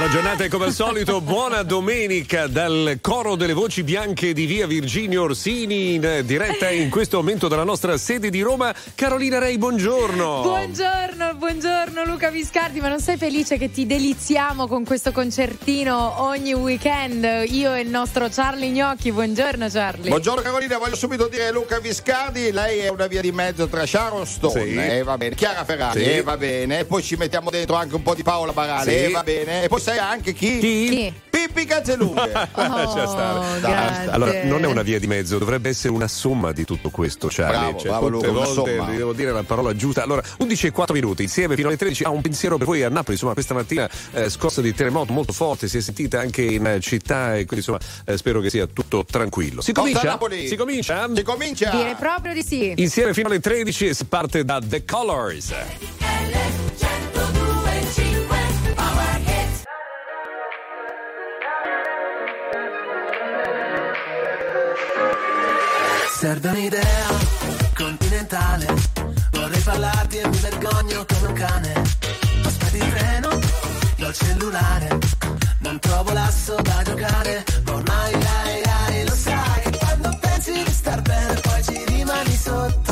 Buona giornata e come al solito buona domenica dal coro delle voci bianche di via Virginio Orsini in diretta in questo momento dalla nostra sede di Roma. Carolina Rei, buongiorno. Buongiorno, buongiorno Luca Viscardi, ma non sei felice che ti deliziamo con questo concertino ogni weekend? Io e il nostro Charlie Gnocchi, buongiorno Charlie. Buongiorno Carolina, voglio subito dire Luca Viscardi, lei è una via di mezzo tra Sharon Stone Sì. e va bene, Chiara Ferrari Sì. e va bene, e poi ci mettiamo dentro anche un po' di Paola Barale Sì. e va bene, e poi sai anche chi? Chi? Chi? Pippi stare. Oh, grazie. Allora, non è una via di mezzo, dovrebbe essere una somma di tutto questo, Charlie. Bravo, bravo, tutte Luca, volte somma. devo dire la parola giusta. Allora, 11 e 4 minuti, insieme fino alle 13. Ha un pensiero per voi a Napoli. Insomma, questa mattina eh, scossa di terremoto molto forte, si è sentita anche in città e quindi insomma eh, spero che sia tutto tranquillo. Si comincia? Napoli. Si comincia? Si comincia. Direi proprio di sì. Insieme fino alle 13 e si parte da The Colors. Serve un'idea continentale. Vorrei parlarti e mi vergogno come un cane. Aspetti il treno, io il cellulare. Non trovo l'asso da giocare. Ma ormai ai, ai, lo sai che quando pensi di star bene poi ci rimani sotto.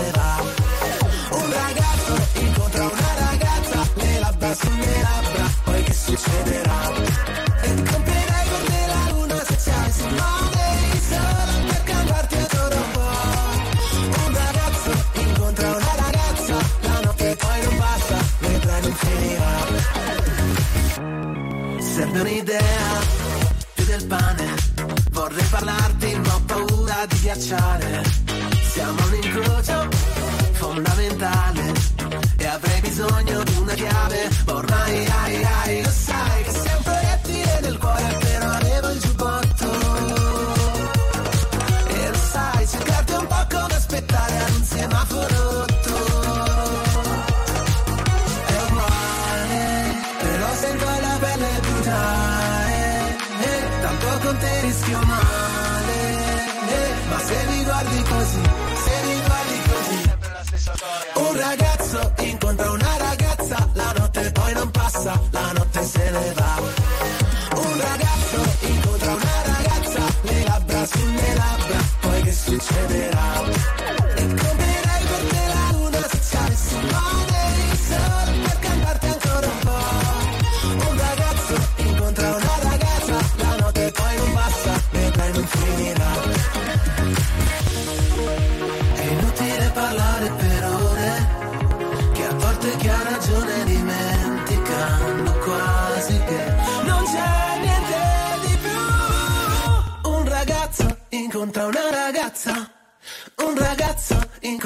Ne va Un ragazzo incontra una ragazza Le labbra sulle labbra, poi che succederà? E comprerei con te la luna se ci avessi male Solo per cantarti ancora un po' Un ragazzo incontra una ragazza La notte poi non passa, vedrai non finirà. Serve un'idea più del pane Vorrei parlarti ma ho paura di ghiacciare Siamo un incrocio fondamentale E avrei bisogno di una chiave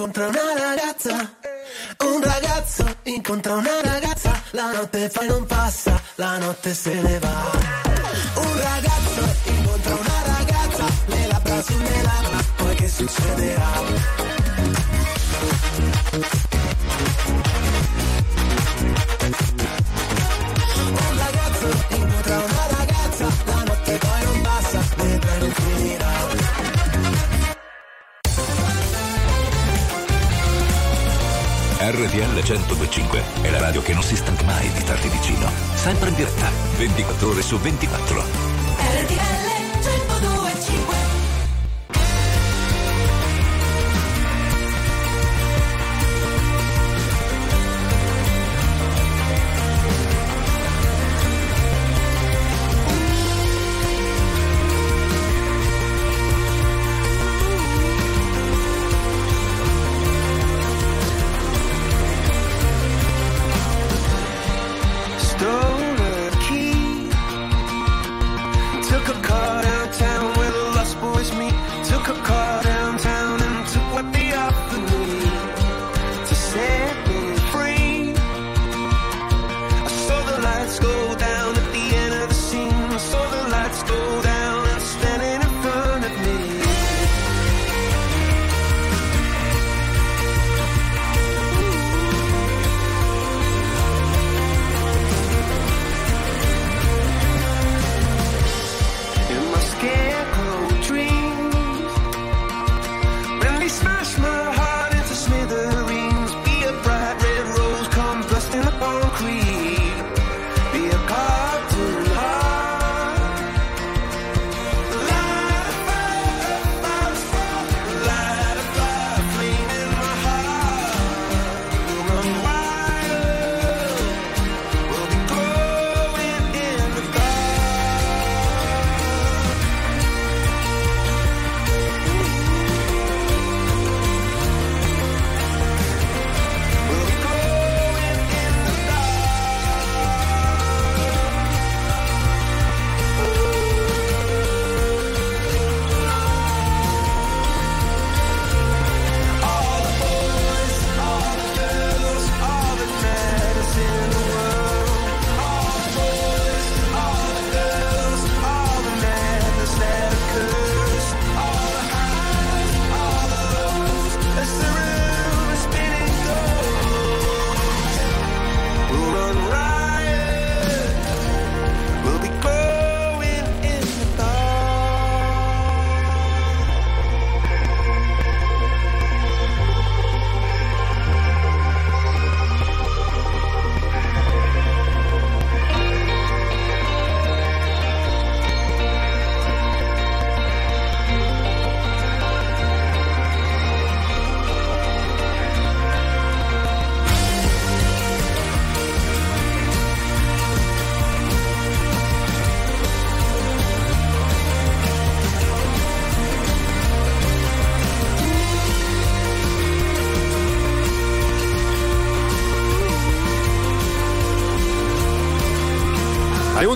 incontra una ragazza, un ragazzo incontra una ragazza, la notte poi non passa, la notte se ne va. Un ragazzo incontra una ragazza, le labbra sulle labbra, poi che succederà? RTL 1025 è la radio che non si stanca mai di starti vicino. Sempre in diretta, 24 ore su 24. RTL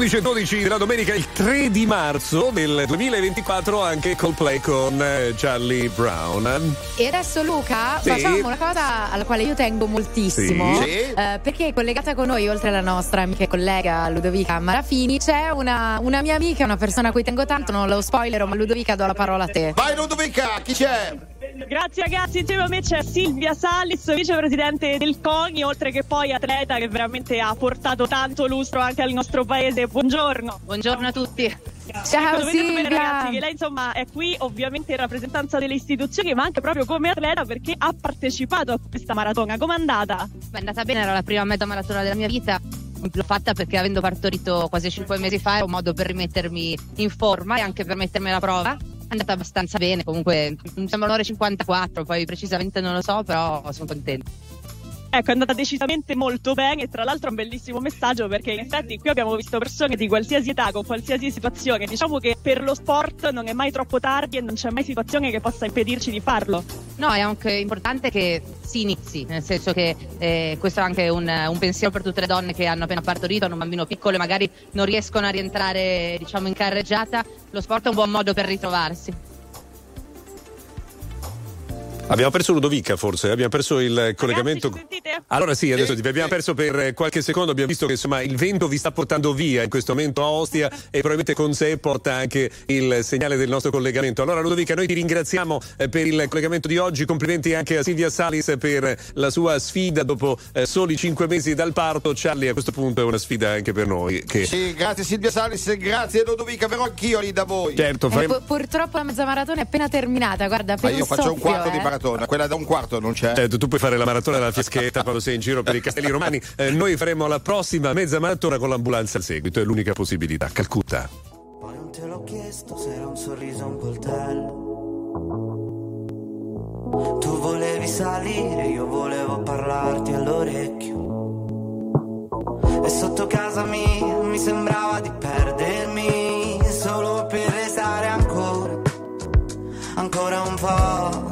12.12 della domenica, il 3 di marzo del 2024, anche Coldplay con eh, Charlie Brown. E adesso Luca, sì. facciamo una cosa alla quale io tengo moltissimo, sì. eh, perché collegata con noi, oltre alla nostra amica e collega Ludovica Marafini, c'è una, una mia amica, una persona a cui tengo tanto, non lo spoilerò, ma Ludovica do la parola a te. Vai Ludovica, chi c'è? Grazie ragazzi, insieme a me c'è Silvia Salis, vicepresidente del CONI, oltre che poi atleta che veramente ha portato tanto lustro anche al nostro paese. Buongiorno. Buongiorno a tutti. Ciao bene Silvia. ragazzi che lei insomma è qui ovviamente in rappresentanza delle istituzioni ma anche proprio come atleta perché ha partecipato a questa maratona. Com'è andata? È andata bene, era la prima mezza maratona della mia vita. L'ho fatta perché avendo partorito quasi cinque mesi fa era un modo per rimettermi in forma e anche per mettermi alla prova. Andata abbastanza bene, comunque mi sembra un'ora e 54, poi precisamente non lo so, però sono contenta. Ecco, è andata decisamente molto bene e tra l'altro un bellissimo messaggio perché in effetti qui abbiamo visto persone di qualsiasi età, con qualsiasi situazione. Diciamo che per lo sport non è mai troppo tardi e non c'è mai situazione che possa impedirci di farlo. No, è anche importante che si inizi, nel senso che eh, questo è anche un, un pensiero per tutte le donne che hanno appena partorito, hanno un bambino piccolo e magari non riescono a rientrare diciamo in carreggiata. Lo sport è un buon modo per ritrovarsi. Abbiamo perso Ludovica, forse, abbiamo perso il collegamento. sentite? Allora sì, adesso vi abbiamo perso per eh, qualche secondo, abbiamo visto che insomma il vento vi sta portando via in questo momento a Ostia e probabilmente con sé porta anche il segnale del nostro collegamento. Allora Ludovica, noi ti ringraziamo eh, per il collegamento di oggi, complimenti anche a Silvia Salis per la sua sfida dopo eh, soli cinque mesi dal parto. Charlie a questo punto è una sfida anche per noi. Che... Sì, grazie Silvia Salis, grazie Ludovica, verrò anch'io lì da voi. Certo, Eh, faremo... pu- purtroppo la mezza maratona è appena terminata, guarda, Ma per io faccio un soffio, quarto eh. di maratona, quella da un quarto non c'è. Certo, tu puoi fare la maratona della fischetta quando sei in giro per i castelli romani. Eh, noi faremo la prossima mezza maratona con l'ambulanza al seguito, è l'unica possibilità. Calcutta. Poi non te l'ho chiesto se era un sorriso o un coltello. Tu volevi salire, io volevo parlarti all'orecchio. E sotto casa mia mi sembrava di perdermi solo per restare ancora, ancora un po'.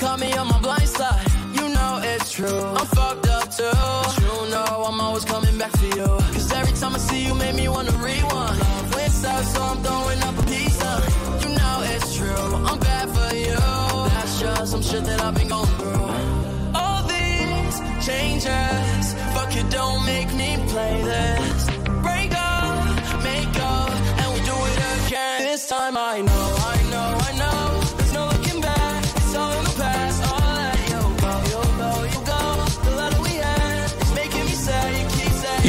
caught me on my blind side. You know it's true. I'm fucked up too. But you know I'm always coming back for you. Cause every time I see you, make me wanna rewind. Love wins out, so I'm throwing up a of. You know it's true. I'm bad for you. That's just some shit that I've been going through. All these changes, fuck it, don't make me play this. Break up, make up, and we do it again. This time I know,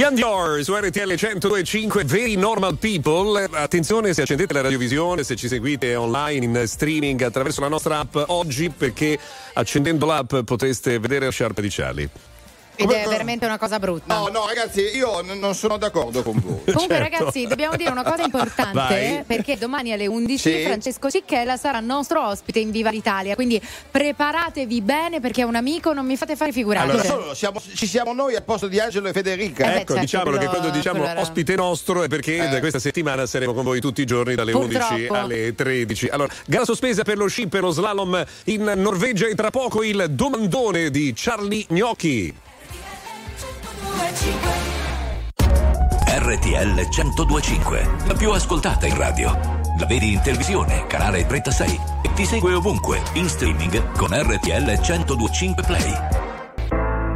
Young Dior su RTL 1025 Very Normal People. Attenzione se accendete la radiovisione, se ci seguite online in streaming attraverso la nostra app oggi perché accendendo l'app potreste vedere la sciarpa di Charlie. Ed Come- è veramente una cosa brutta. No, no, ragazzi, io n- non sono d'accordo con voi. Comunque Certo. ragazzi dobbiamo dire una cosa importante Vai. perché domani alle 11 Sì. Francesco Cicchella sarà nostro ospite in Viva l'Italia quindi preparatevi bene perché è un amico non mi fate fare figurate Allora, solo siamo- ci siamo noi al posto di Angelo e Federica. Eh ecco, certo, diciamolo che quello- quando diciamo quello era- ospite nostro è perché Eh. da questa settimana saremo con voi tutti i giorni dalle Purtroppo. 11 alle 13. Allora, gara sospesa per lo sci per lo slalom in Norvegia e tra poco il domandone di Charlie Gnocchi. 1025 RTL 1025, la più ascoltata in radio. La vedi in televisione, canale 36 e ti segue ovunque, in streaming con RTL 1025 Play.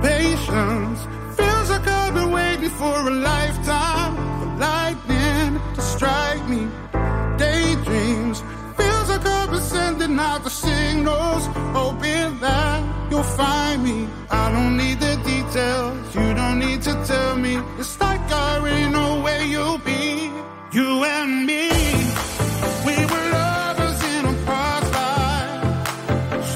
Patience feels like I've been waiting for a lifetime for lightning to strike me. Daydreams feels like I've been sending out the signals, hoping that you'll find me. I don't need the details, you don't need to tell me. It's like I already know where you'll be. You and me, we were lovers in a past life.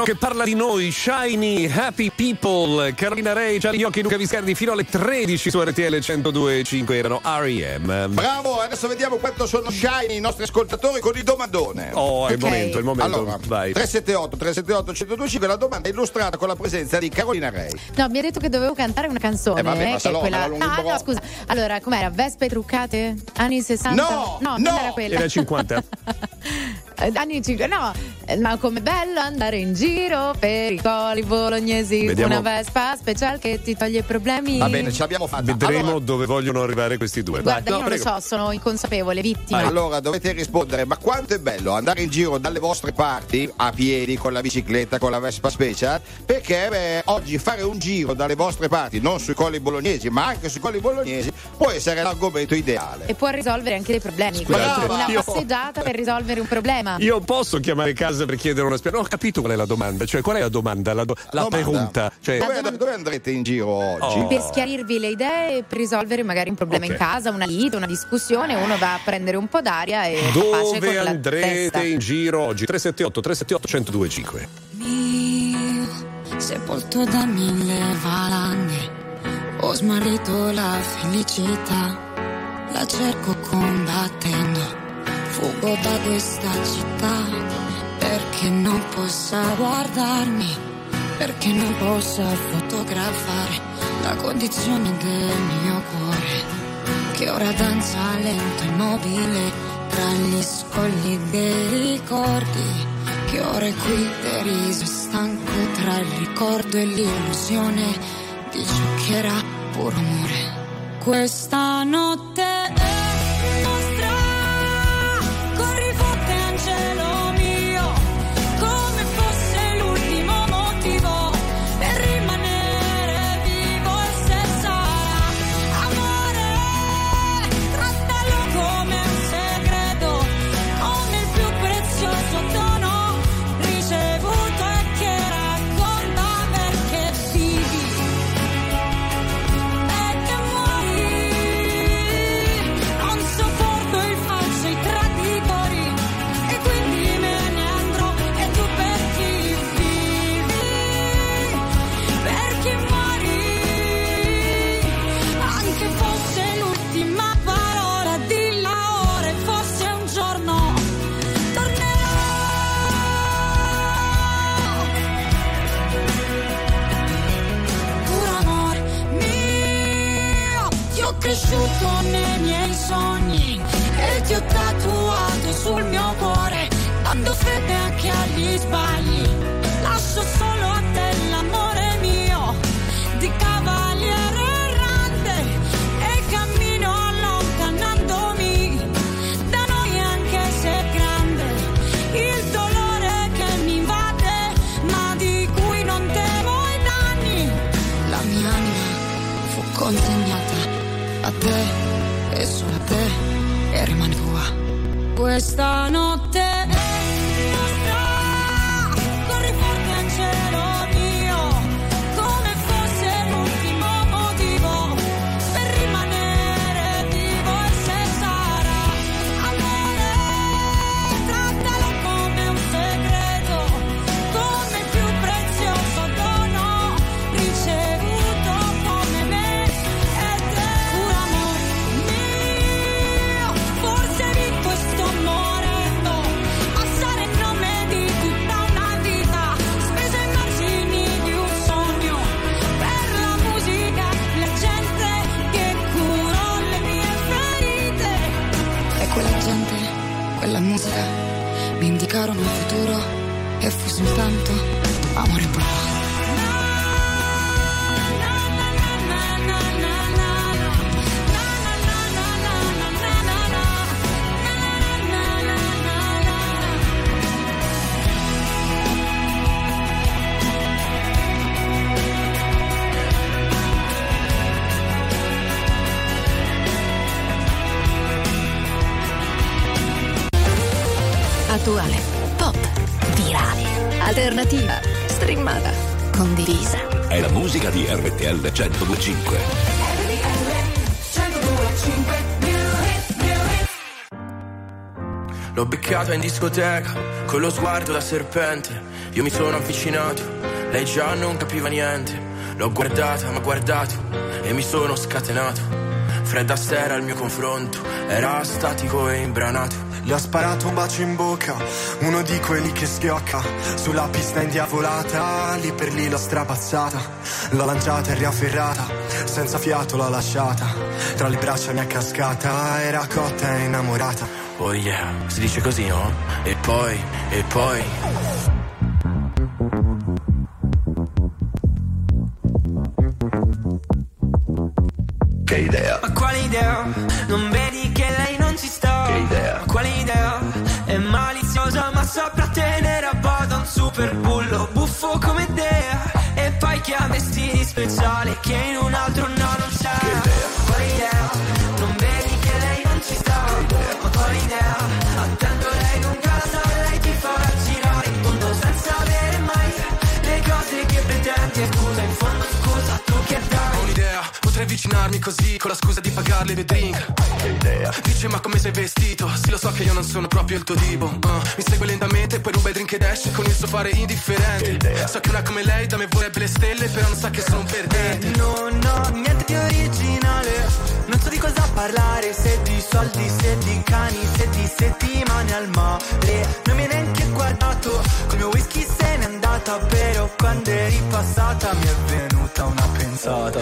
brano che parla di noi, Shiny Happy People, Carolina Rei, Gianni Gnocchi, Luca Viscardi, fino alle 13 su RTL 102.5 erano R.E.M. Bravo, adesso vediamo quanto sono shiny i nostri ascoltatori con il domandone. Oh, è il Ok. momento, è il momento. Allora, Vai. 378 378 1025 la domanda è illustrata con la presenza di Carolina Rei. No, mi ha detto che dovevo cantare una canzone. Eh, vabbè, ma che è no, quella... lunghi Ah, no, scusa. Allora, com'era? Vespe truccate? Anni 60? No, no, no. non era quella. Era 50. Eh, Anni 50, no, Eh, ma com'è bello andare in giro per i coli bolognesi. Vediamo. Una Vespa special che ti toglie i problemi. Va bene, ce l'abbiamo fatta. Vedremo Allora, dove vogliono arrivare questi due. Guarda, No, io non prego. lo so, sono inconsapevole, vittima. allora dovete rispondere, ma quanto è bello andare in giro dalle vostre parti a piedi, con la bicicletta, con la Vespa Special? Perché beh, oggi fare un giro dalle vostre parti, non sui colli bolognesi, ma anche sui colli bolognesi, può essere l'argomento ideale. E può risolvere anche dei problemi. Scusate, una io- passeggiata per risolvere un problema. Io posso chiamare casa per chiedere una spiegazione? Non ho capito qual è la domanda. Cioè, qual è la domanda? La, do- la Domanda. pregunta. Cioè, Dove, dove andrete in giro oggi? Oh. Per schiarirvi le idee e per risolvere magari un problema Ok. in casa, una lite, una discussione, uno va a prendere un po' d'aria e dove con la andrete testa. in giro oggi? 378 378 1025. mio, sepolto da mille valanghe, ho smarrito la felicità, la cerco combattendo, fugo da questa città, perché non possa guardarmi, perché non possa fotografare la condizione del mio cuore, che ora danza lento immobile tra gli scogli dei ricordi che ora è qui deriso e stanco tra il ricordo e l'illusione di ciò che era puro amore. Questa notte è Beccata in discoteca, con lo sguardo da serpente. Io mi sono avvicinato, lei già non capiva niente. L'ho guardata, ma guardato, e mi sono scatenato. Fredda stera al mio confronto, era statico e imbranato. Le ho sparato un bacio in bocca, uno di quelli che schiocca. Sulla pista indiavolata, lì per lì l'ho strapazzata. L'ho lanciata e riafferrata, senza fiato l'ho lasciata. Tra le braccia mi è cascata, era cotta e innamorata. Oh yeah, si dice così, no? E poi, e poi. Che idea? Ma quale idea? Non vedi super bullo buffo come idea E poi che ha vestiti speciali che in un avvicinarmi così con la scusa di pagarle due drink. Che idea? Dice ma come sei vestito? Sì lo so che io non sono proprio il tuo tipo uh, Mi segue lentamente poi ruba i drink ed esce con il suo fare indifferente Che idea? So che una come lei da me vorrebbe le stelle Però non sa che sono un perdente No, no, niente di originale. Non so di cosa parlare, se di soldi, se di cani, se di settimane al mare. Non mi hai neanche guardato, col mio whisky andata, però quando eri passata mi è venuta una pensata.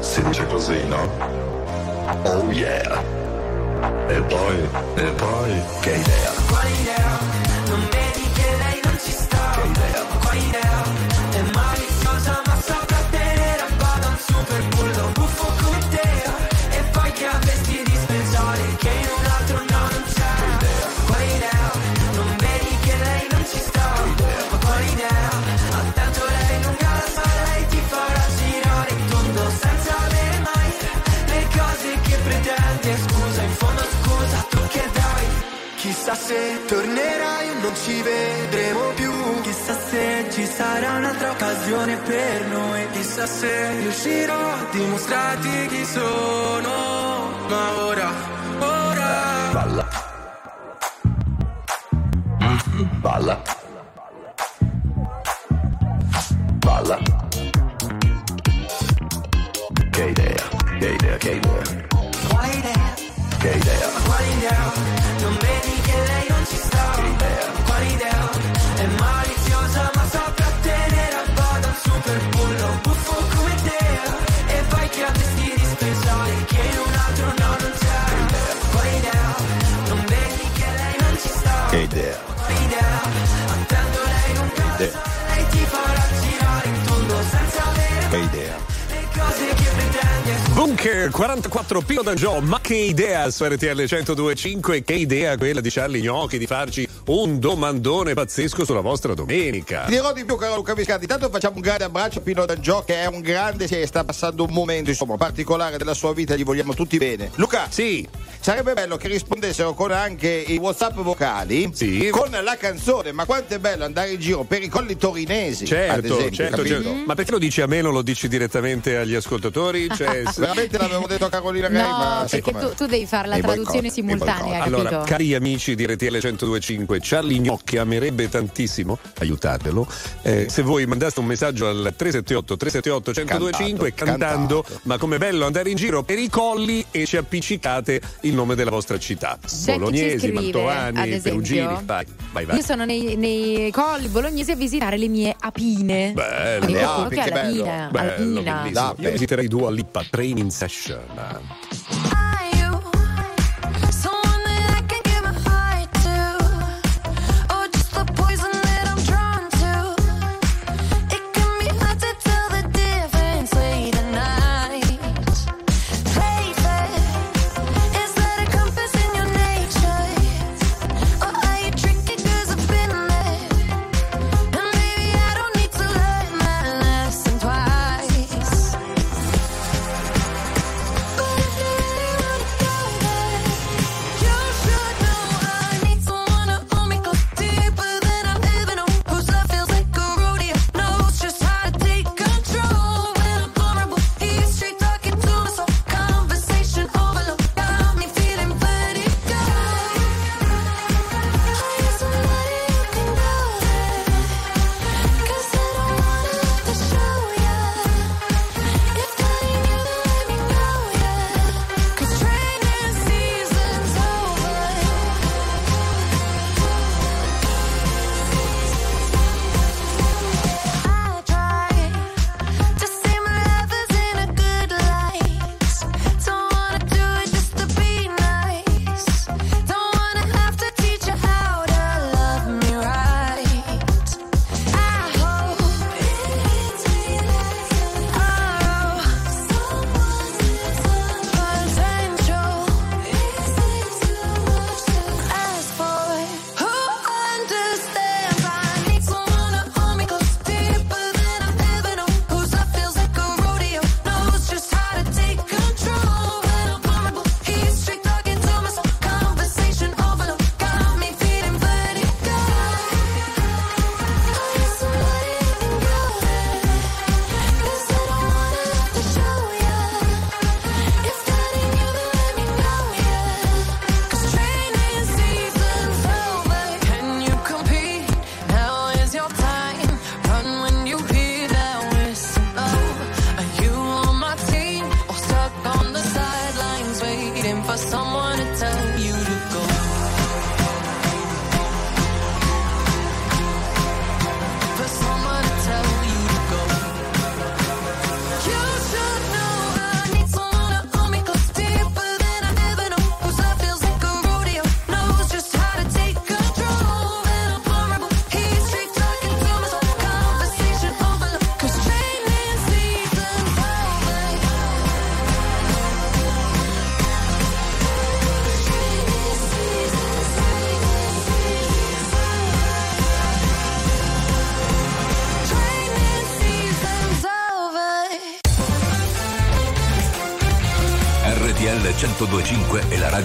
Si dice così, no? Oh yeah. E poi, e poi, che idea? Quale idea? Non vedi che lei non ci sta? Che idea? Quale idea? È maliziosa ma saprà tenere a bada un super bullo Chissà se tornerai o non ci vedremo più Chissà se ci sarà un'altra occasione per noi Chissà se riuscirò a dimostrarti chi sono Ma ora, ora Balla. Balla. Balla. Che idea? Che idea? Che idea? Quale idea? Che idea? Quale idea? Non vedi idea. Idea. Che idea. Bunker 44 Pino D'Angio, ma che idea su RTL 1025, che idea quella di Charlie Gnocchi di farci un domandone pazzesco sulla vostra domenica. Ti dirò di più, caro Luca Viscardi. Intanto facciamo un grande abbraccio a Pino D'Angio, che è un grande, sì, sta passando un momento insomma, particolare della sua vita, gli vogliamo tutti bene. Luca, sì. sarebbe bello che rispondessero con anche i WhatsApp vocali Sì. con la canzone. Ma quanto è bello andare in giro per i colli torinesi, ad Certo, esempio, certo, certo. Ma perché lo dici a me, non lo dici direttamente agli ascoltatori? Cioè, s- Veramente l'avevo detto a Carolina Gay, No, ma perché tu, tu devi fare la Mi traduzione boicotta, mi simultanea? Allora, cari amici di RTL 1025, Charlie Gnocchi amerebbe tantissimo, aiutatelo, eh, se voi mandaste un messaggio al 378 378 1025 Cantato, cantando, cantato. ma come bello andare in giro per i colli e ci appiccicate il nome della vostra città. C'è Bolognesi, scrive, Mantovani, Perugini. Vai, vai, vai. Io sono nei, nei colli bolognesi a visitare le mie apine. Bello, Le api, che bello. pina, bello. Io visiterei Dua Lipa Training Session.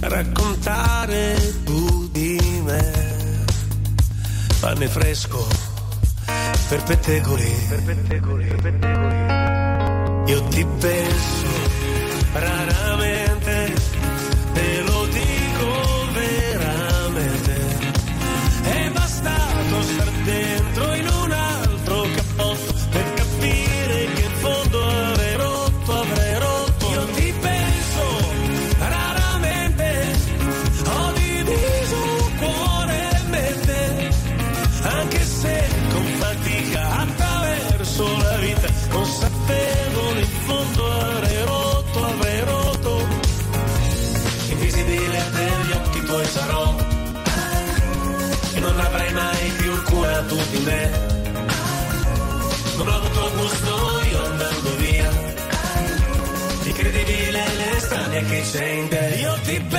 raccontare tu di me, pane fresco per pettegoli, per pettegoli, per pettegoli. Io ti penso raramente, l'estranea che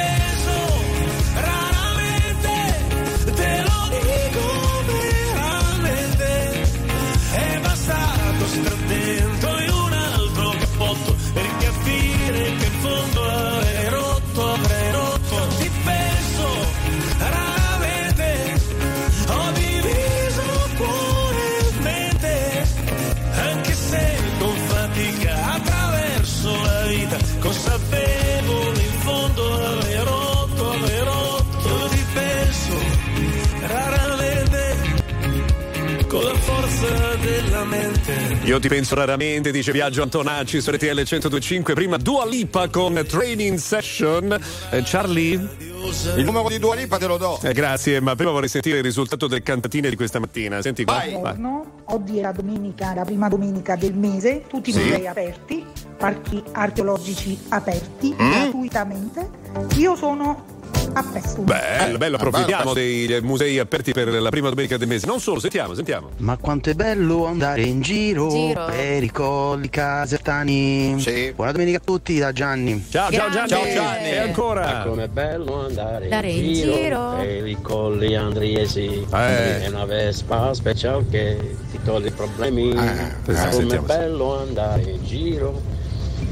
della mente. Io ti penso raramente, dice Viaggio Antonacci su RTL 1025. Prima Dua Lipa con Training Session. Eh, Charlie? Il numero di Dua Lipa te lo do. Eh, grazie, ma prima vorrei sentire il risultato del cantatine di questa mattina. Senti qua. Buongiorno, oggi è la domenica, la prima domenica del mese, tutti i Sì. musei aperti, parchi archeologici aperti Mm. gratuitamente. Io sono a Pestum. Bello, bello, approfittiamo bello. dei eh, musei aperti per la prima domenica del mese. Non solo, sentiamo, sentiamo. Ma quanto è bello andare in giro, Giro. per i colli casertani. Buona domenica a tutti da Gianni. Ciao, ciao Gianni. Ciao, Gianni. E ancora? Com'è bello andare Andare in in giro, giro. per i colli andriesi. Eh. È una Vespa special che ti toglie i problemi. Com'è sentiamo. bello andare in giro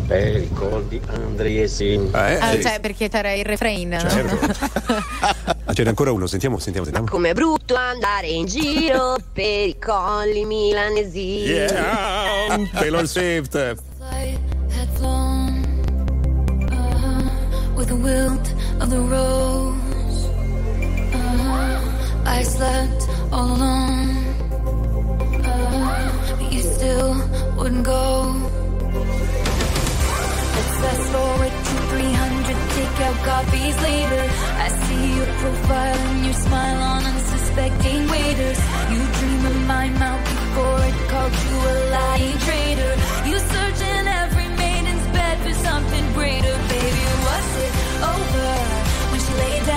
per i colli andriesi. Ah, cioè, perché c'era il refrain. Ah, ce n'è ancora uno, sentiamo, sentiamo, sentiamo. Com'è brutto andare in giro per i colli milanesi. Yeah, Taylor Swift. with the wilt of the rose. Uh, I slept all alone, uh, but you still wouldn't go. Coffees later. I see your profile and your smile on unsuspecting waiters. You dream of my mouth before it called you a lying traitor. You search in every maiden's bed for something greater, baby. Was it over when she laid down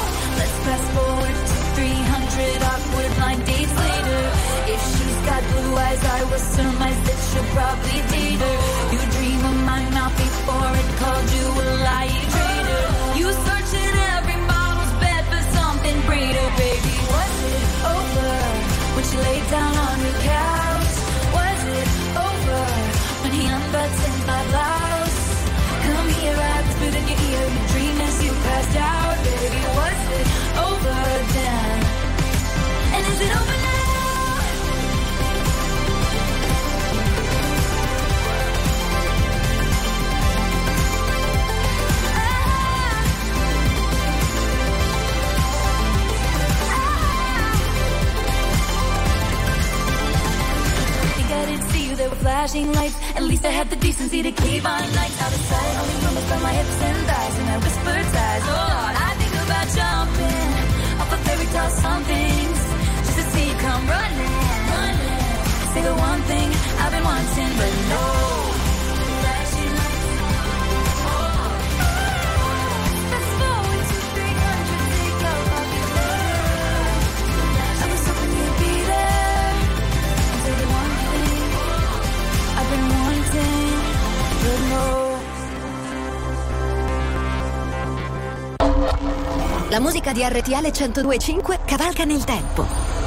Fast forward to 300 awkward blind dates later. If she's got blue eyes, I will surmise that she'll probably date her. You dream of my mouth before it called you a lying traitor. You search in every model's bed for something greater, baby. Was it over when she laid down on your couch? Was it over when he unbuttoned my blouse? Come here, I whispered in your ear, you dream as you passed out, flashing lights. At least I had the decency to keep on out of sight. Rumors my hips and thighs, and I whispered. Oh Lord, I think about jumping off a fairy tale somethings come running. running. Say the one thing I've been wanting, but no. Flashing lights. Fast forward to 300, take out my I was hoping you'd be there. Say the one thing I've been wanting, but no. La musica di RTL 1025 cavalca nel tempo.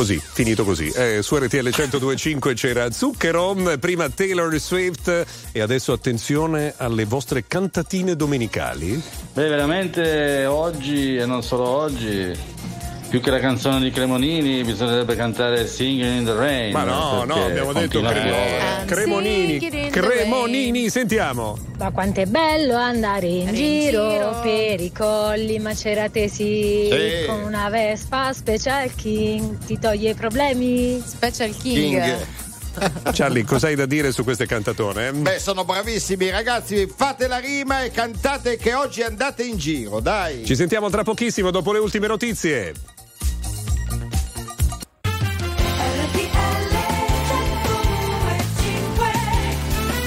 Così, finito così. Eh, su RTL 1025 c'era Zucchero, prima Taylor Swift e adesso attenzione alle vostre cantatine domenicali. Beh, veramente oggi e non solo oggi. Più che la canzone di Cremonini bisognerebbe cantare Singing in the Rain. Ma no, no, abbiamo detto Cremo- piovere. Cremonini. The Cremonini, sentiamo. Ma quanto è bello andare in, in giro, giro. per i colli maceratesi Sì. con una Vespa Special King, ti toglie i problemi. Special King. King. Charlie, cos'hai da dire su queste cantatone? Beh, sono bravissimi ragazzi, fate la rima e cantate che oggi andate in giro, dai. Ci sentiamo tra pochissimo dopo le ultime notizie.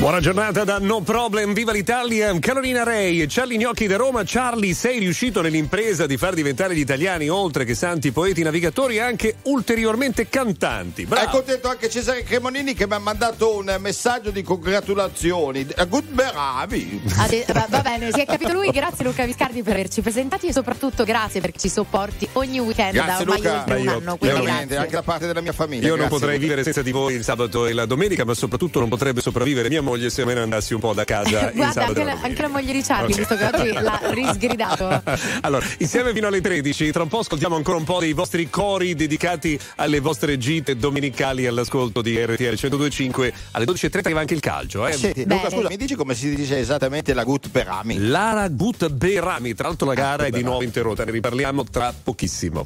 Buona giornata da No Problem, viva l'Italia, Carolina Rei, Charlie Gnocchi da Roma. Charlie, sei riuscito nell'impresa di far diventare gli italiani, oltre che santi poeti navigatori, anche ulteriormente cantanti. Bravo. È contento anche Cesare Cremonini che mi ha mandato un messaggio di congratulazioni. Eh, Good bravi. Ade- va, va bene, si è capito lui. Grazie Luca Viscardi per averci presentati e soprattutto grazie perché ci sopporti ogni weekend Grazie da ormai Luca. oltre un Ma io- anno. Quindi grazie. anche da parte della mia famiglia. Io non grazie. potrei vivere senza di voi il sabato e la domenica, ma soprattutto non potrebbe sopravvivere mia moglie se me ne andassi un po' da casa il Guarda, sabato anche la, anche la moglie di Charlie, Ok. visto che oggi l'ha risgridato. allora, insieme fino alle 13, tra un po' ascoltiamo ancora un po' dei vostri cori dedicati alle vostre gite domenicali all'ascolto di RTL 1025. Alle 12.30 arriva anche il calcio, eh? Senti, Luca, scusa, mi dici come si dice esattamente la Gut Perami? Lara Gut Berami, tra l'altro la gara è di nuovo interrotta, ne riparliamo tra pochissimo.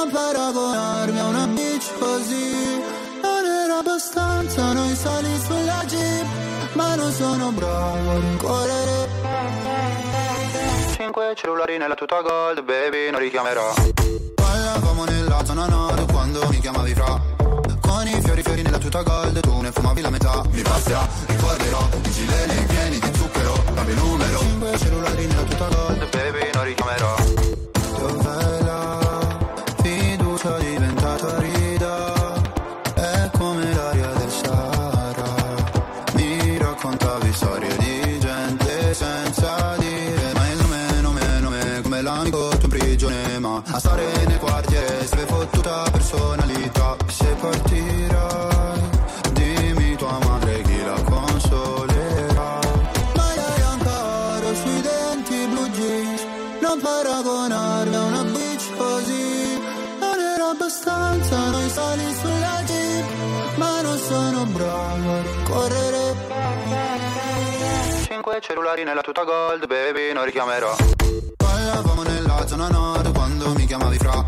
Non paragonarmi a una bitch così. Non era abbastanza noi sali sulla jeep Ma non sono bravo a rincorrere. Cinque cellulari nella tuta gold, baby, non richiamerò Parlavamo nella zona nord quando mi chiamavi fra. Con i fiori fiori nella tuta gold, tu ne fumavi la metà. Mi passerà, ricorderò, i gileni pieni di zucchero, cambio il numero. Cinque cellulari nella tuta gold, baby, non richiamerò Cellulari nella tuta gold, baby, non richiamerò. Parlavamo nella zona nord quando mi chiamavi fra.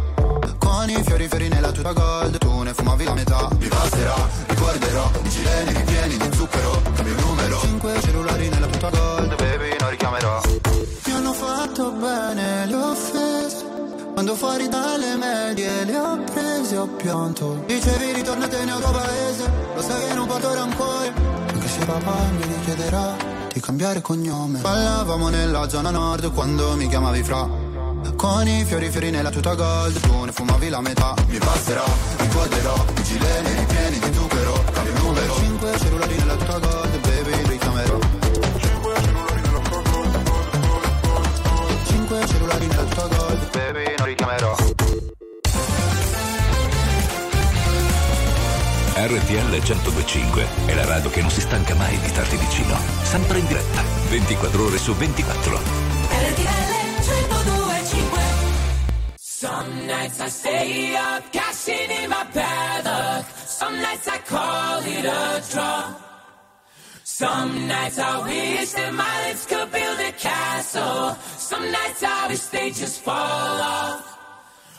Con i fiori fiori nella tuta gold, tu ne fumavi la metà. Mi passerà, ricorderò, i gileni ripieni di zucchero, cambio numero. Cinque cellulari nella tuta gold, baby, non richiamerò. Mi hanno fatto bene le offese quando fuori dalle medie le ho prese ho pianto. Dicevi ritornate nel tuo paese. Lo sai che non porto rancore Anche se papà mi richiederà di cambiare cognome. Ballavamo nella zona nord quando mi chiamavi fra. Con i fiori fiori nella tuta gold. Tu ne fumavi la metà. Mi passerà, ricorderò I gileni ripieni di zucchero. Cambio numero Cinque cellulari nella tuta gold RTL 1025 è la radio che non si stanca mai di starti vicino. Sempre in diretta, 24 ore su 24. Some nights I stay up, cashing in my paddock. Some nights I call it a draw. Some nights I wish that my lips could build a castle. Some nights I wish they just fall off.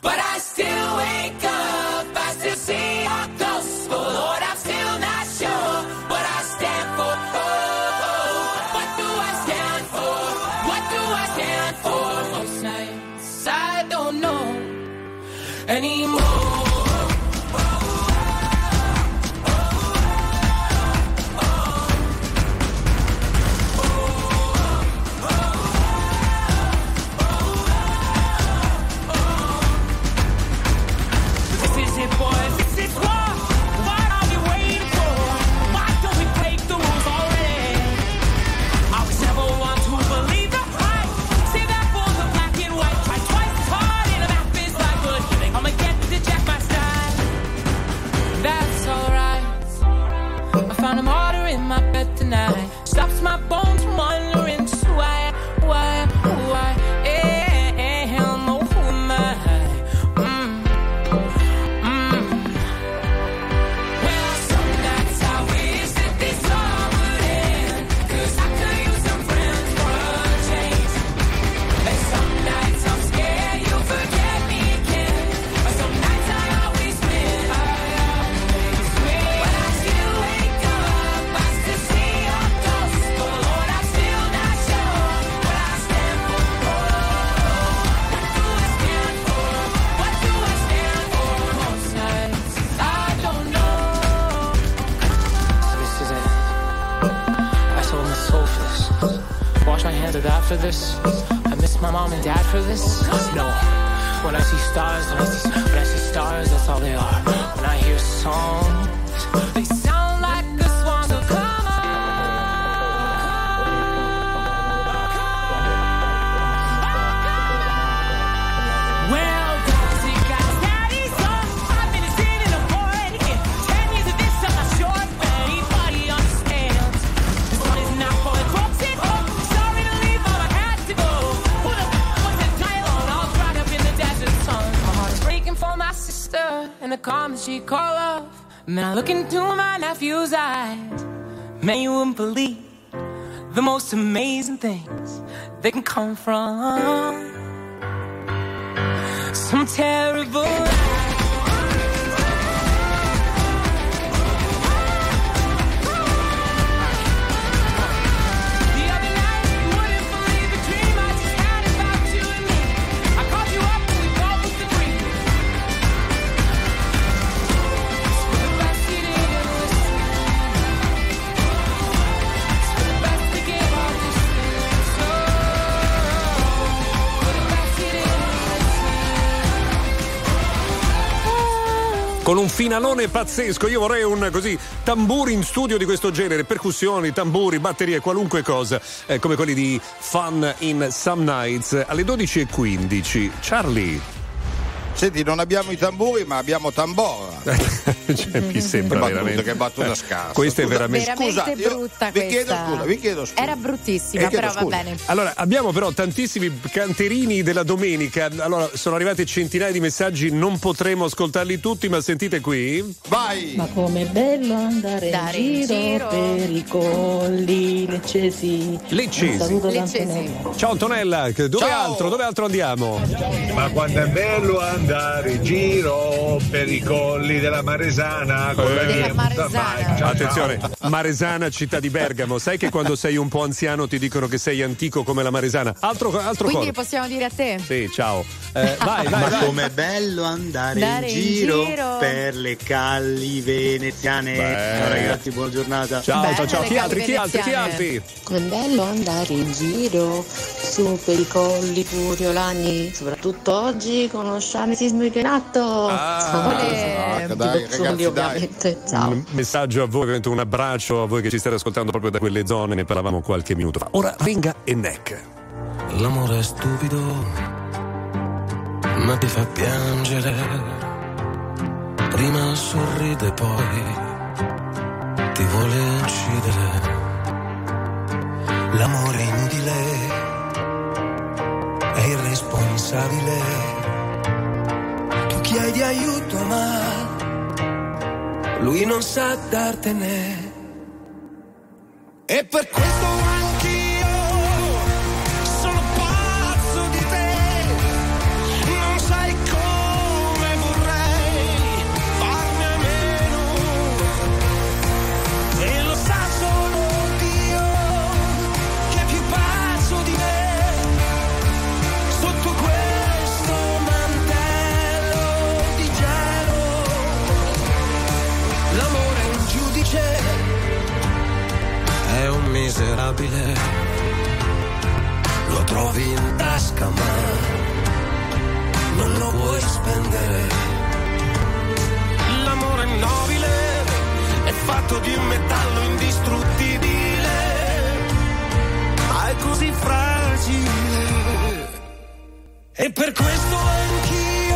But I still wake up, I still see they can come from. Some finalone pazzesco, io vorrei un così tamburi in studio di questo genere, percussioni, tamburi, batterie, qualunque cosa, eh, come quelli di Fun in Some Nights alle 12.15. Charlie. Senti, non abbiamo i tamburi, ma abbiamo tambora. cioè, mi sembra che battuta, veramente. che battuta Eh, scarsa. Questa è Scusa, veramente. Veramente Scusa, brutta vi questa. chiedo scusa, vi chiedo scusa. Era bruttissima, Eh, però va scusa. bene. Allora, abbiamo però tantissimi canterini della domenica. Allora, sono arrivati centinaia di messaggi, non potremo ascoltarli tutti, ma sentite qui. Vai! Ma com'è bello andare Dare in in giro, giro. per i colli leccesi. Leccesi. Saluto Leccesi. Ciao Antonella, dove Ciao. altro? Dove altro andiamo? Ma quanto è bello andare in giro per i colli della Maresana con la Eh. Della Maresana. Ciao, Attenzione, Maresana, città di Bergamo. Sai che quando sei un po' anziano ti dicono che sei antico come la Maresana? Altro, altro Quindi cosa. possiamo dire a te. Sì, ciao. Eh, vai, vai, Ma vai. com'è bello andare Andare in in giro, giro. per le calli veneziane. Beh. Ciao ragazzi, buona giornata. Ciao, Belle ciao, ciao. Chi altri, chi altri, chi altri? Com'è bello andare in giro su per i colli puriolani, soprattutto oggi con lo sciamanesimo in atto. Ah, Ecco, dai, Di Bozzoli, ragazzi, dai. ovviamente. Ciao. Un messaggio a voi, ovviamente un abbraccio a voi che ci state ascoltando proprio da quelle zone, ne parlavamo qualche minuto fa. Ora Renga e Neck. L'amore è stupido, ma ti fa piangere. Prima sorride, poi ti vuole uccidere. L'amore è inutile, è irresponsabile. Chiedi aiuto, ma lui non sa dartene. E per questo ingovernabile. Lo trovi in tasca ma non lo puoi spendere. L'amore nobile è fatto di un metallo indistruttibile, ma è così fragile. E per questo anch'io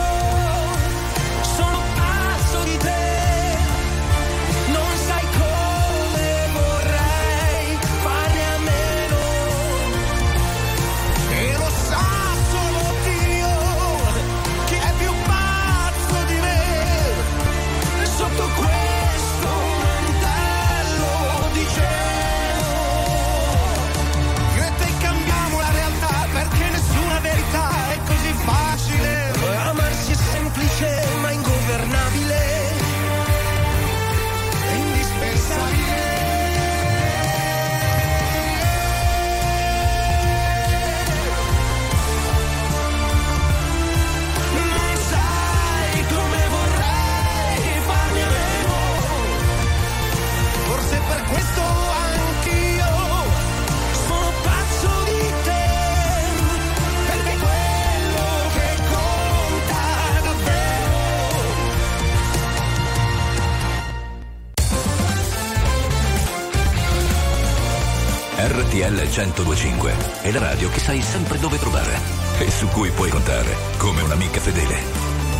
1025 è la radio che sai sempre dove trovare e su cui puoi contare come un'amica fedele.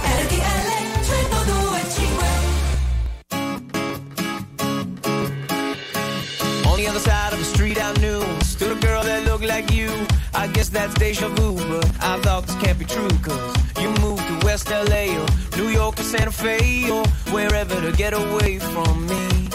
RTL 1025 On the other side of the street I knew Stood a girl that looked like you I guess that's deja vu But I thought this can't be true Cause you moved to West LA Or New York or Santa Fe Or wherever to get away from me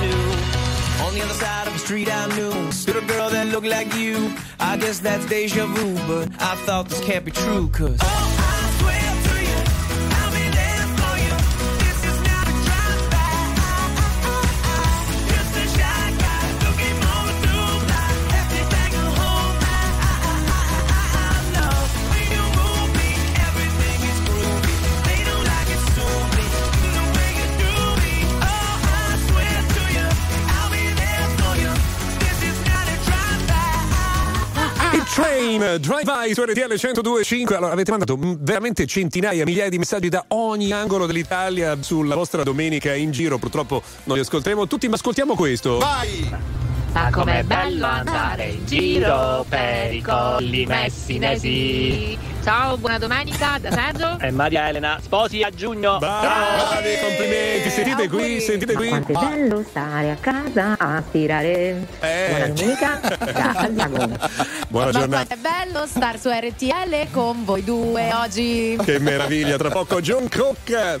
too. On the other side of the street I knew stood a girl that looked like you. I guess that's deja vu, but I thought this can't be true, cause. Il Train Drive-by su RTL 102.5 allora avete mandato mm, veramente centinaia migliaia di messaggi da ogni angolo dell'Italia sulla vostra domenica in giro. Purtroppo non li ascolteremo tutti ma ascoltiamo questo. Vai Ma com'è bello andare in giro per i colli messinesi. Ciao, buona domenica da Sergio. E Maria Elena, sposi a giugno. Bravi, complimenti sentite qui sentite qui Quanto è bello stare a casa a stirare. Buona domenica da Santiago. buona Ma giornata quanto è bello star su RTL con voi due oggi. che meraviglia tra poco John Cook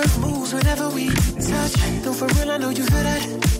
Moves whenever we touch. Though for real, I know you feel that.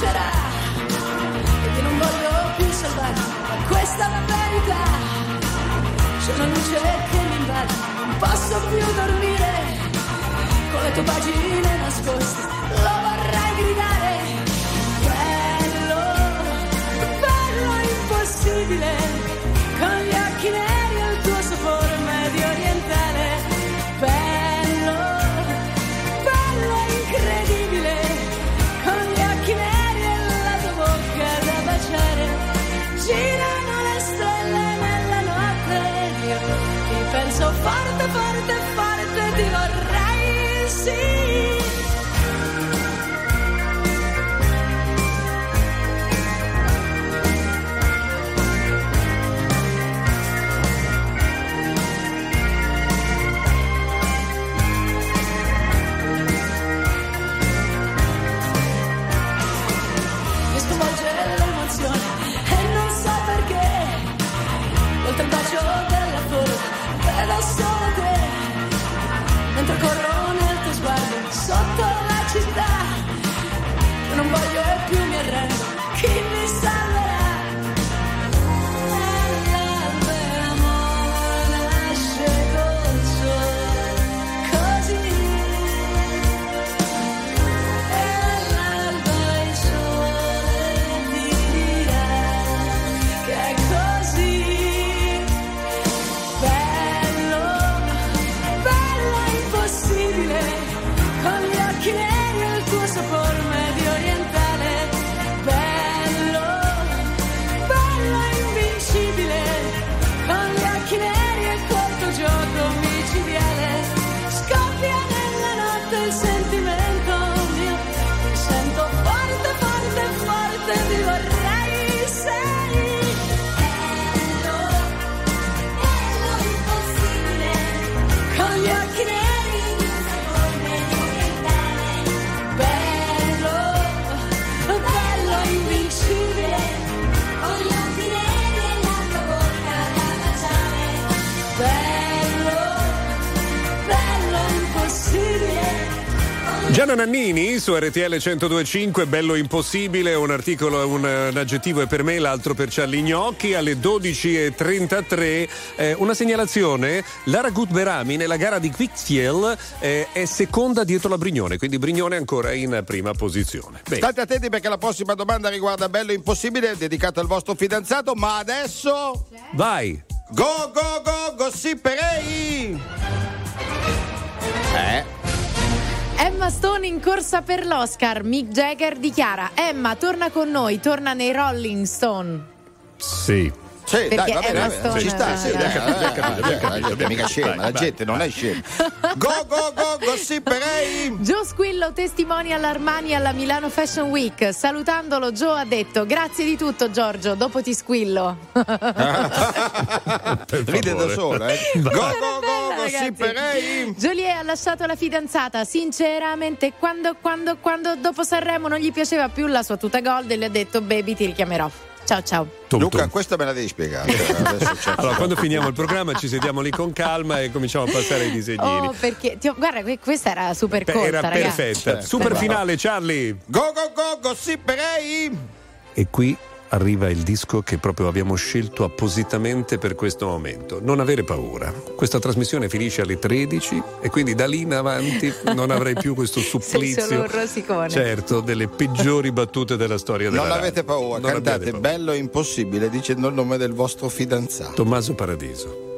vincerà e che non voglio più salvare ma questa è la verità. C'è una luce che mi invade non posso più dormire. Con le tue pagine nascoste lo vorrei gridare. Bello bello impossibile. Gianna Nannini su RTL 1025, bello impossibile, un articolo, un, un aggettivo è per me, l'altro per Charlie Gnocchi, alle 12.33 eh, una segnalazione, Lara Gutberami nella gara di Quickfield eh, è seconda dietro la Brignone, quindi Brignone ancora in prima posizione. Bene. State attenti perché la prossima domanda riguarda Bello Impossibile, dedicata al vostro fidanzato, ma adesso... Vai! Go, go, go, gossiperei! Eh? Emma Stone in corsa per l'Oscar. Mick Jagger dichiara: Emma, torna con noi, torna nei Rolling Stone. Sì. Sì, Perché dai, va bene, va bene, ci sta, sì, dai, Abbiamo capito, abbiamo capito, capito. mica scema, la gente non è scema. Go, go, go, gossiperei! Joe Squillo testimoni all'Armani alla Milano Fashion Week. Salutandolo, Joe ha detto: Grazie di tutto, Giorgio. Dopo ti squillo. Ride da solo, eh. Go, go, go, gossiperei! Joliet ha lasciato la fidanzata. Sinceramente, quando, quando, quando dopo Sanremo non gli piaceva più la sua tuta gold, le ha detto: Baby, ti richiamerò. Ciao, ciao. Luca, questa me la devi spiegare. Allora, quando finiamo il programma ci sediamo lì con calma e cominciamo a passare ai disegnini. Oh, perché ti guarda, que- questa era super corta, Era ragazzi. perfetta. Super finale, Charlie. Go, go, go, gossiperei! E qui arriva il disco che proprio abbiamo scelto appositamente per questo momento. Non avere paura. Questa trasmissione finisce alle 13 e quindi da lì in avanti non avrei più questo Sei supplizio. solo un rosicone. Certo, delle peggiori battute della storia della Non avete paura, Non cantate paura. bello impossibile dicendo il nome del vostro fidanzato. Tommaso Paradiso.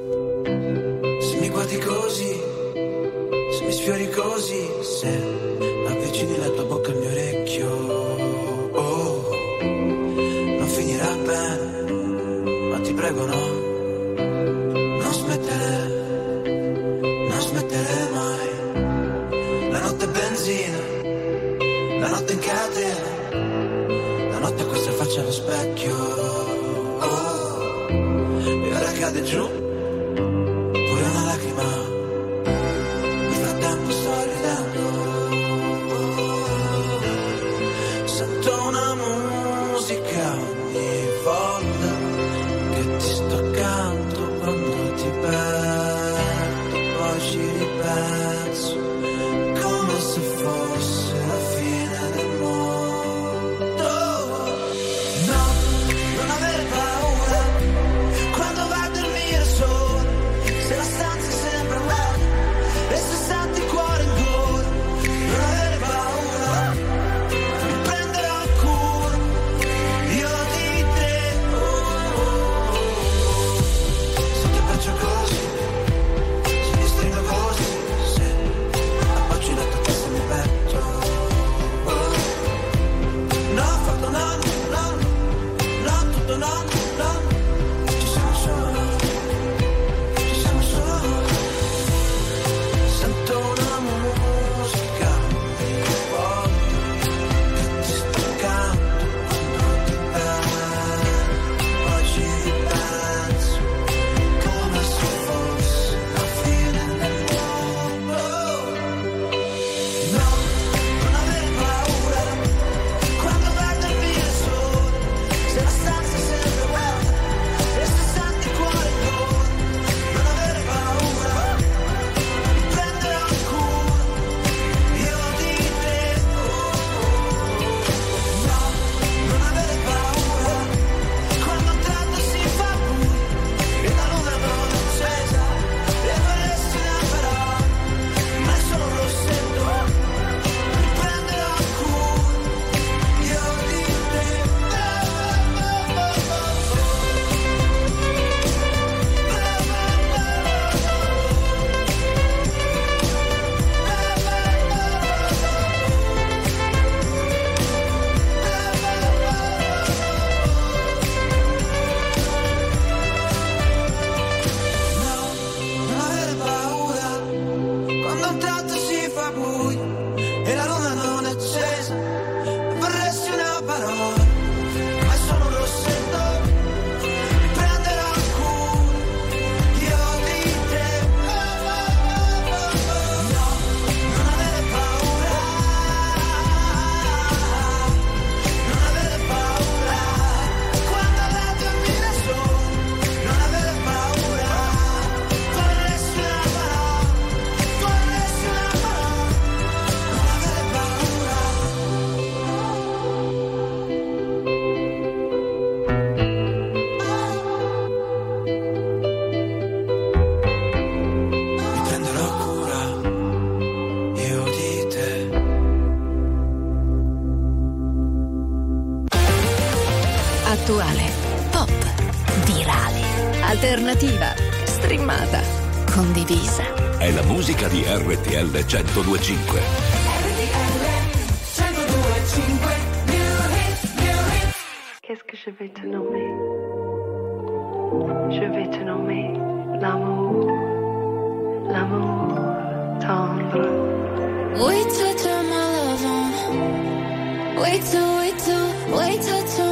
classifica di RTL 1025. Qu'est-ce que je vais te nommer Je vais te nommer l'amour, l'amour tendre. Wait till, till. Wait till, wait till, wait till.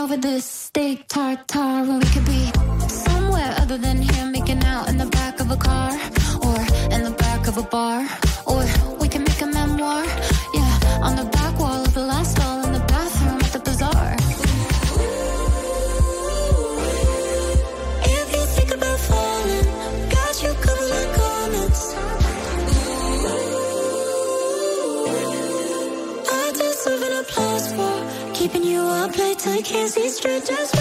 over the steak tart. can see straight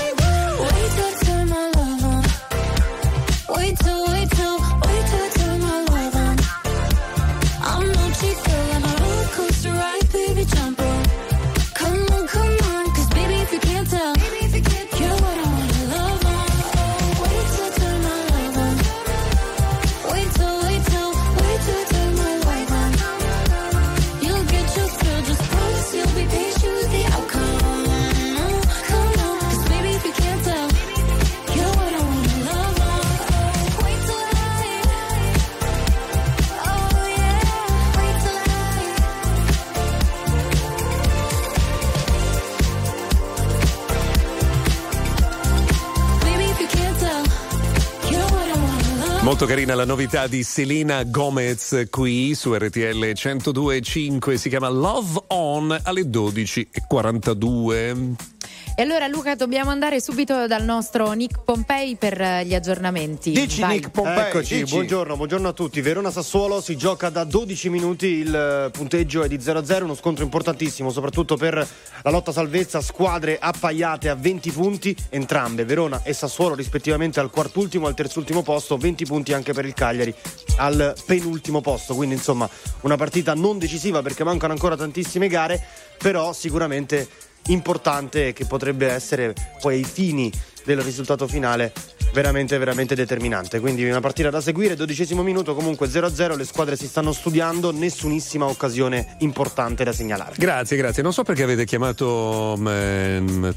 Molto carina la novità di Selena Gomez qui su RTL 102.5, si chiama Love On alle 12.42. E allora Luca dobbiamo andare subito dal nostro Nick Pompei per eh, gli aggiornamenti. Dici Vai. Nick Pompei. Eccoci, dici. Buongiorno, buongiorno, a tutti. Verona Sassuolo si gioca da 12 minuti, il eh, punteggio è di 0-0, uno scontro importantissimo soprattutto per la lotta salvezza, squadre appaiate a 20 punti entrambe, Verona e Sassuolo rispettivamente al quartultimo al terzultimo posto, 20 punti anche per il Cagliari al penultimo posto, quindi insomma una partita non decisiva perché mancano ancora tantissime gare, però sicuramente importante che potrebbe essere poi ai fini del risultato finale veramente veramente determinante. Quindi una partita da seguire, dodicesimo minuto comunque 0-0, le squadre si stanno studiando, nessunissima occasione importante da segnalare. Grazie, grazie. Non so perché avete chiamato mm,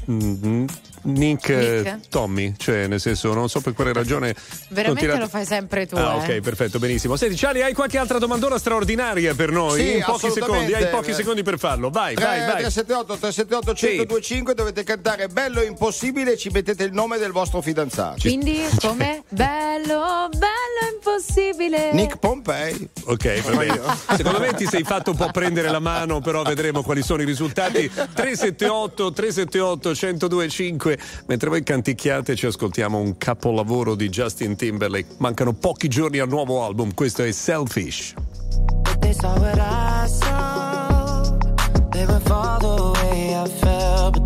Nick, eh, Nick? Tommy, cioè nel senso non so per quale ragione. Veramente continuate- lo fai sempre tu. Ah, eh. ok, perfetto, benissimo. Senti, Ciali, hai qualche altra domandona straordinaria per noi? Sì, In pochi secondi, hai pochi secondi per farlo. Vai, vai, vai. 378 378 1025 dovete cantare Bello impossibile e ci mettete il nome del vostro fidanzato. Quindi, come? Bello, bello, impossibile. Nick Pompei. Ok, va bene. Secondo me ti sei fatto un po' prendere la mano, però vedremo quali sono i risultati. 378 378 1025. Mentre voi canticchiate ci ascoltiamo un capolavoro di Justin Timberlake. Mancano pochi giorni al nuovo album, questo è Selfish. They saw what I saw. They would fall the way I felt,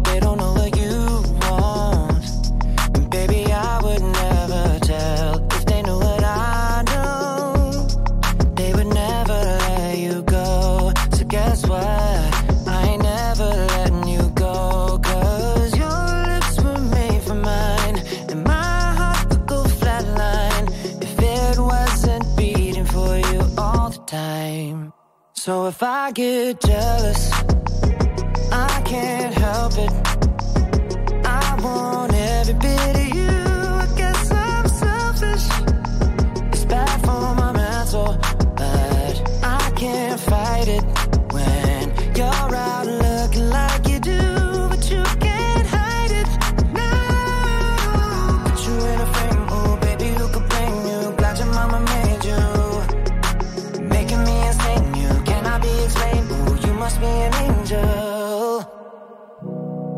So if I get jealous, I can't help it. I want every bit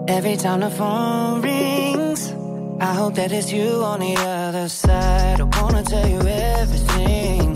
Every time the phone rings, I hope that it's you on the other side. I wanna tell you everything,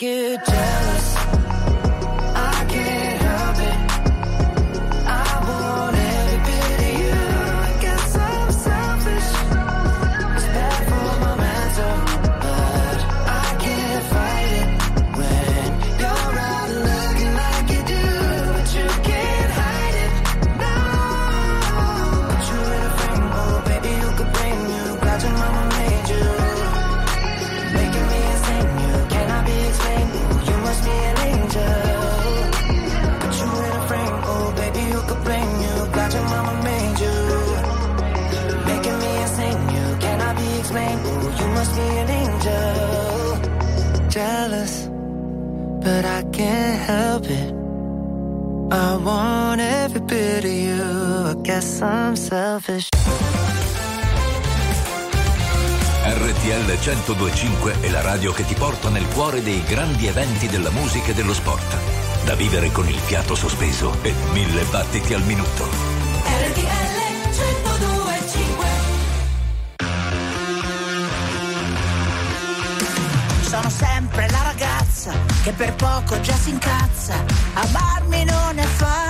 Get guess I'm selfish. RTL 1025 è la radio che ti porta nel cuore dei grandi eventi della musica e dello sport. Da vivere con il fiato sospeso e mille battiti al minuto. RTL 1025 Sono sempre la ragazza che per poco già si incazza. Amarmi non è facile.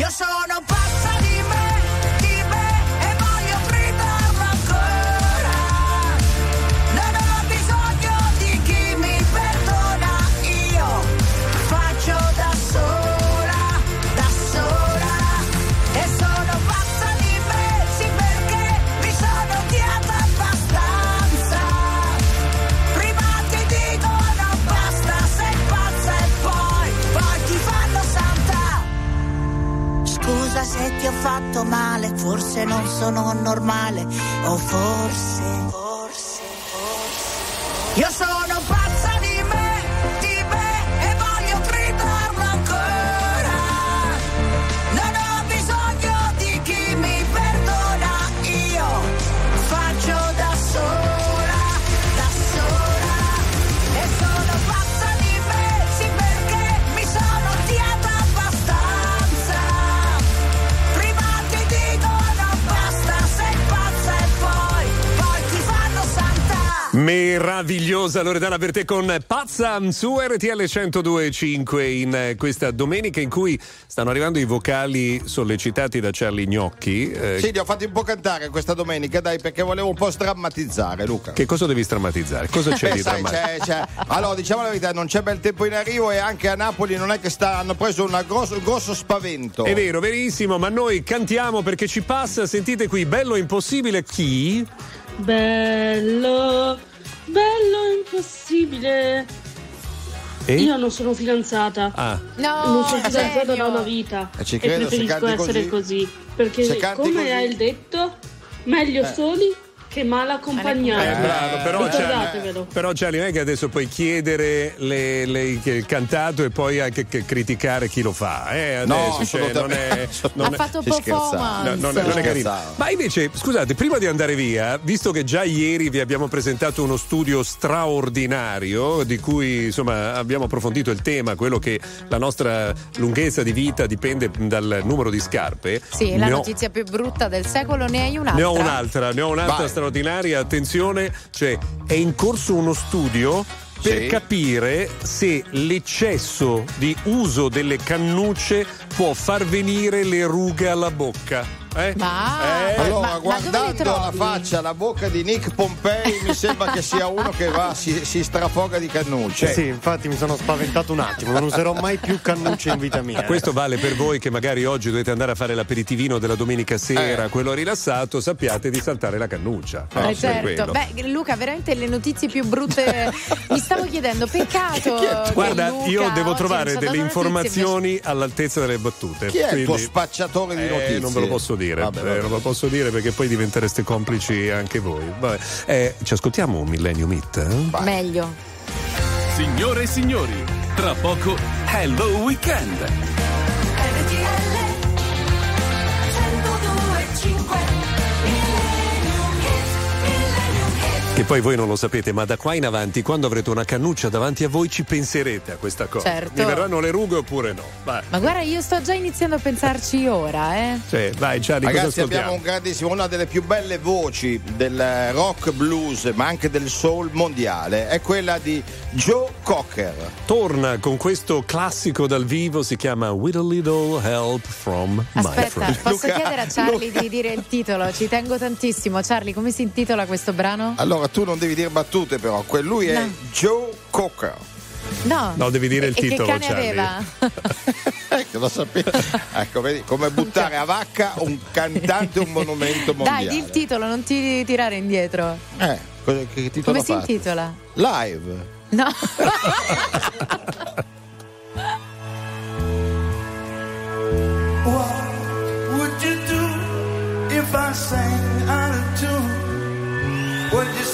c'è. Io sono ti ho fatto male, forse non sono normale, o forse, forse, forse. Io sono Meravigliosa Loredana per te con Pazza su RTL 102.5 in eh, questa domenica in cui stanno arrivando i vocali sollecitati da Charlie Gnocchi. eh, Sì, li ho fatti un po' cantare questa domenica, dai, perché volevo un po' strammatizzare, Luca. Che cosa devi strammatizzare? Cosa c'è Eh, di sai, drammatico? c'è- c'è- Allora, diciamo la verità, non c'è bel tempo in arrivo e anche a Napoli non è che sta, hanno preso grosso- un grosso spavento. È vero, verissimo, ma noi cantiamo perché ci passa, sentite qui, bello impossibile chi? Bello, bello impossibile. E? Io non sono fidanzata. Ah. No, non sono fidanzata serio? da una vita. Eh, ci e credo, se preferisco essere così. così. Perché come così. hai detto, meglio Eh. soli che mal accompagnati. Eh, bravo, però, Ricordatevelo. però Charlie non è che adesso puoi chiedere le- le- che il cantato e poi anche che criticare chi lo fa. Eh, adesso, No, cioè, non è, non Ha è- fatto performance. No, non, è, non è carino. Ma invece, scusate, prima di andare via, visto che già ieri vi abbiamo presentato uno studio straordinario di cui insomma abbiamo approfondito il tema, quello che la nostra lunghezza di vita dipende dal numero di scarpe. Sì, la ho- notizia più brutta del secolo, ne hai un'altra? ne ho un'altra, ne ho un'altra Vai. Straordinaria. Attenzione, cioè è in corso uno studio per Sì. capire se l'eccesso di uso delle cannucce può far venire le rughe alla bocca. Eh? Ma, Eh, Allora, ma- ma guardando la trovi? faccia, la bocca di Nick Pompei, mi sembra che sia uno che va, si, si strafoga di cannucce. Sì, infatti mi sono spaventato un attimo, non userò mai più cannucce in vita mia. eh. Questo vale per voi che magari oggi dovete andare a fare l'aperitivino della domenica sera, Eh. quello rilassato, sappiate di saltare la cannuccia. Eh, certo. Beh, Luca, veramente le notizie più brutte. Mi stavo chiedendo, peccato. Guarda, Luca io devo trovare delle dato notizie, informazioni all'altece delle battute. Chi è il Quindi- tuo spacciatore di Eh, notizie? non ve lo posso dire, Vabbè, eh, vabbè. non ve lo posso dire perché poi diventereste complici anche voi. Vabbè. Eh, ci ascoltiamo un Millennium Hit? eh? Meglio. Signore e signori, tra poco Hello Weekend. Che poi voi non lo sapete, ma da qua in avanti, quando avrete una cannuccia davanti a voi, ci penserete a questa cosa. Certo. Vi verranno le rughe oppure no? Vai. Ma guarda, io sto già iniziando a pensarci ora, eh. Sì, vai, Charlie, cosa Ragazzi, abbiamo un grandissimo, una delle più belle voci del rock blues, ma anche del soul mondiale, è quella di Joe Cocker. Torna con questo classico dal vivo, si chiama With a Little Help from My Aspetta, Friend. posso chiedere a Charlie di dire il titolo? Ci tengo tantissimo. Charlie, come si intitola questo brano? Allora tu non devi dire battute però, lui è No. Joe Cocker. No. No, devi dire il E titolo, che cane Charlie. aveva? Ecco, lo sapevo. ecco, vedi, come buttare a vacca un cantante un monumento mondiale. Dai, di il titolo, non ti tirare indietro. Eh, cosa- che titolo Come si intitola? Live. No. What would you do if I sang out of tune? Would you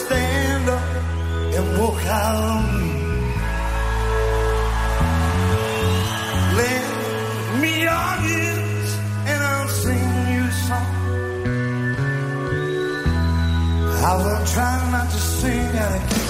and walk out on me? Lend me your ears and I'll sing you a song. I will try not to sing out of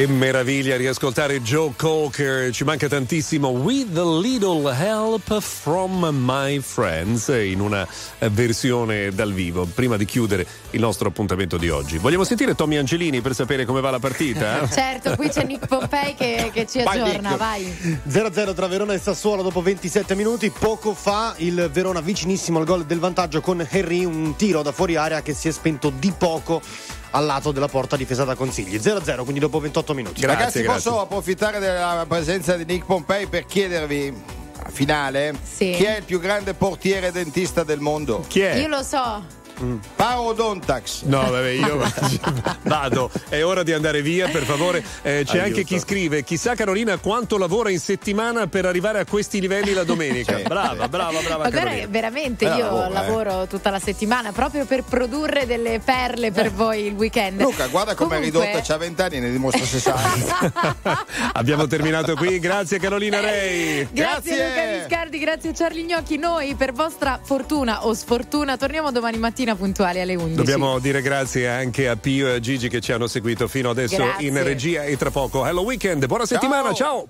Che meraviglia riascoltare Joe Cocker, ci manca tantissimo With a Little Help from My Friends in una versione dal vivo. Prima di chiudere il nostro appuntamento di oggi, vogliamo sentire Tommy Angelini per sapere come va la partita? Certo, qui c'è Nick Pompei che, che ci Vai, aggiorna, Nick. vai. 0-0 tra Verona e Sassuolo dopo 27 minuti. Poco fa il Verona vicinissimo al gol del vantaggio con Henry, un tiro da fuori area che si è spento di poco al lato della porta difesa da Consigli. 0-0, quindi dopo 28 minuti. Ragazzi, posso approfittare della presenza di Nick Pompei per chiedervi, finale, chi è il più grande portiere dentista del mondo? Chi Io lo so. Parodontax. No, vabbè, io vado. È ora di andare via, per favore. Eh, c'è anche chi scrive: chissà Carolina quanto lavora in settimana per arrivare a questi livelli la domenica. Brava, brava, brava. Ma guarda, veramente io lavoro, eh. tutta la settimana proprio per produrre delle perle per voi il weekend. Luca, guarda com'è Comunque- ridotta, c'ha 20 anni e ne dimostra 60. Abbiamo terminato qui. Grazie Carolina Rei. Grazie, Luca Viscardi, grazie Charlie Gnocchi. Noi per vostra fortuna o sfortuna torniamo domani mattina puntuali alle 11. Dobbiamo dire grazie anche a Pio e a Gigi che ci hanno seguito fino adesso Grazie. in regia e tra poco Hello Weekend. Buona settimana, ciao.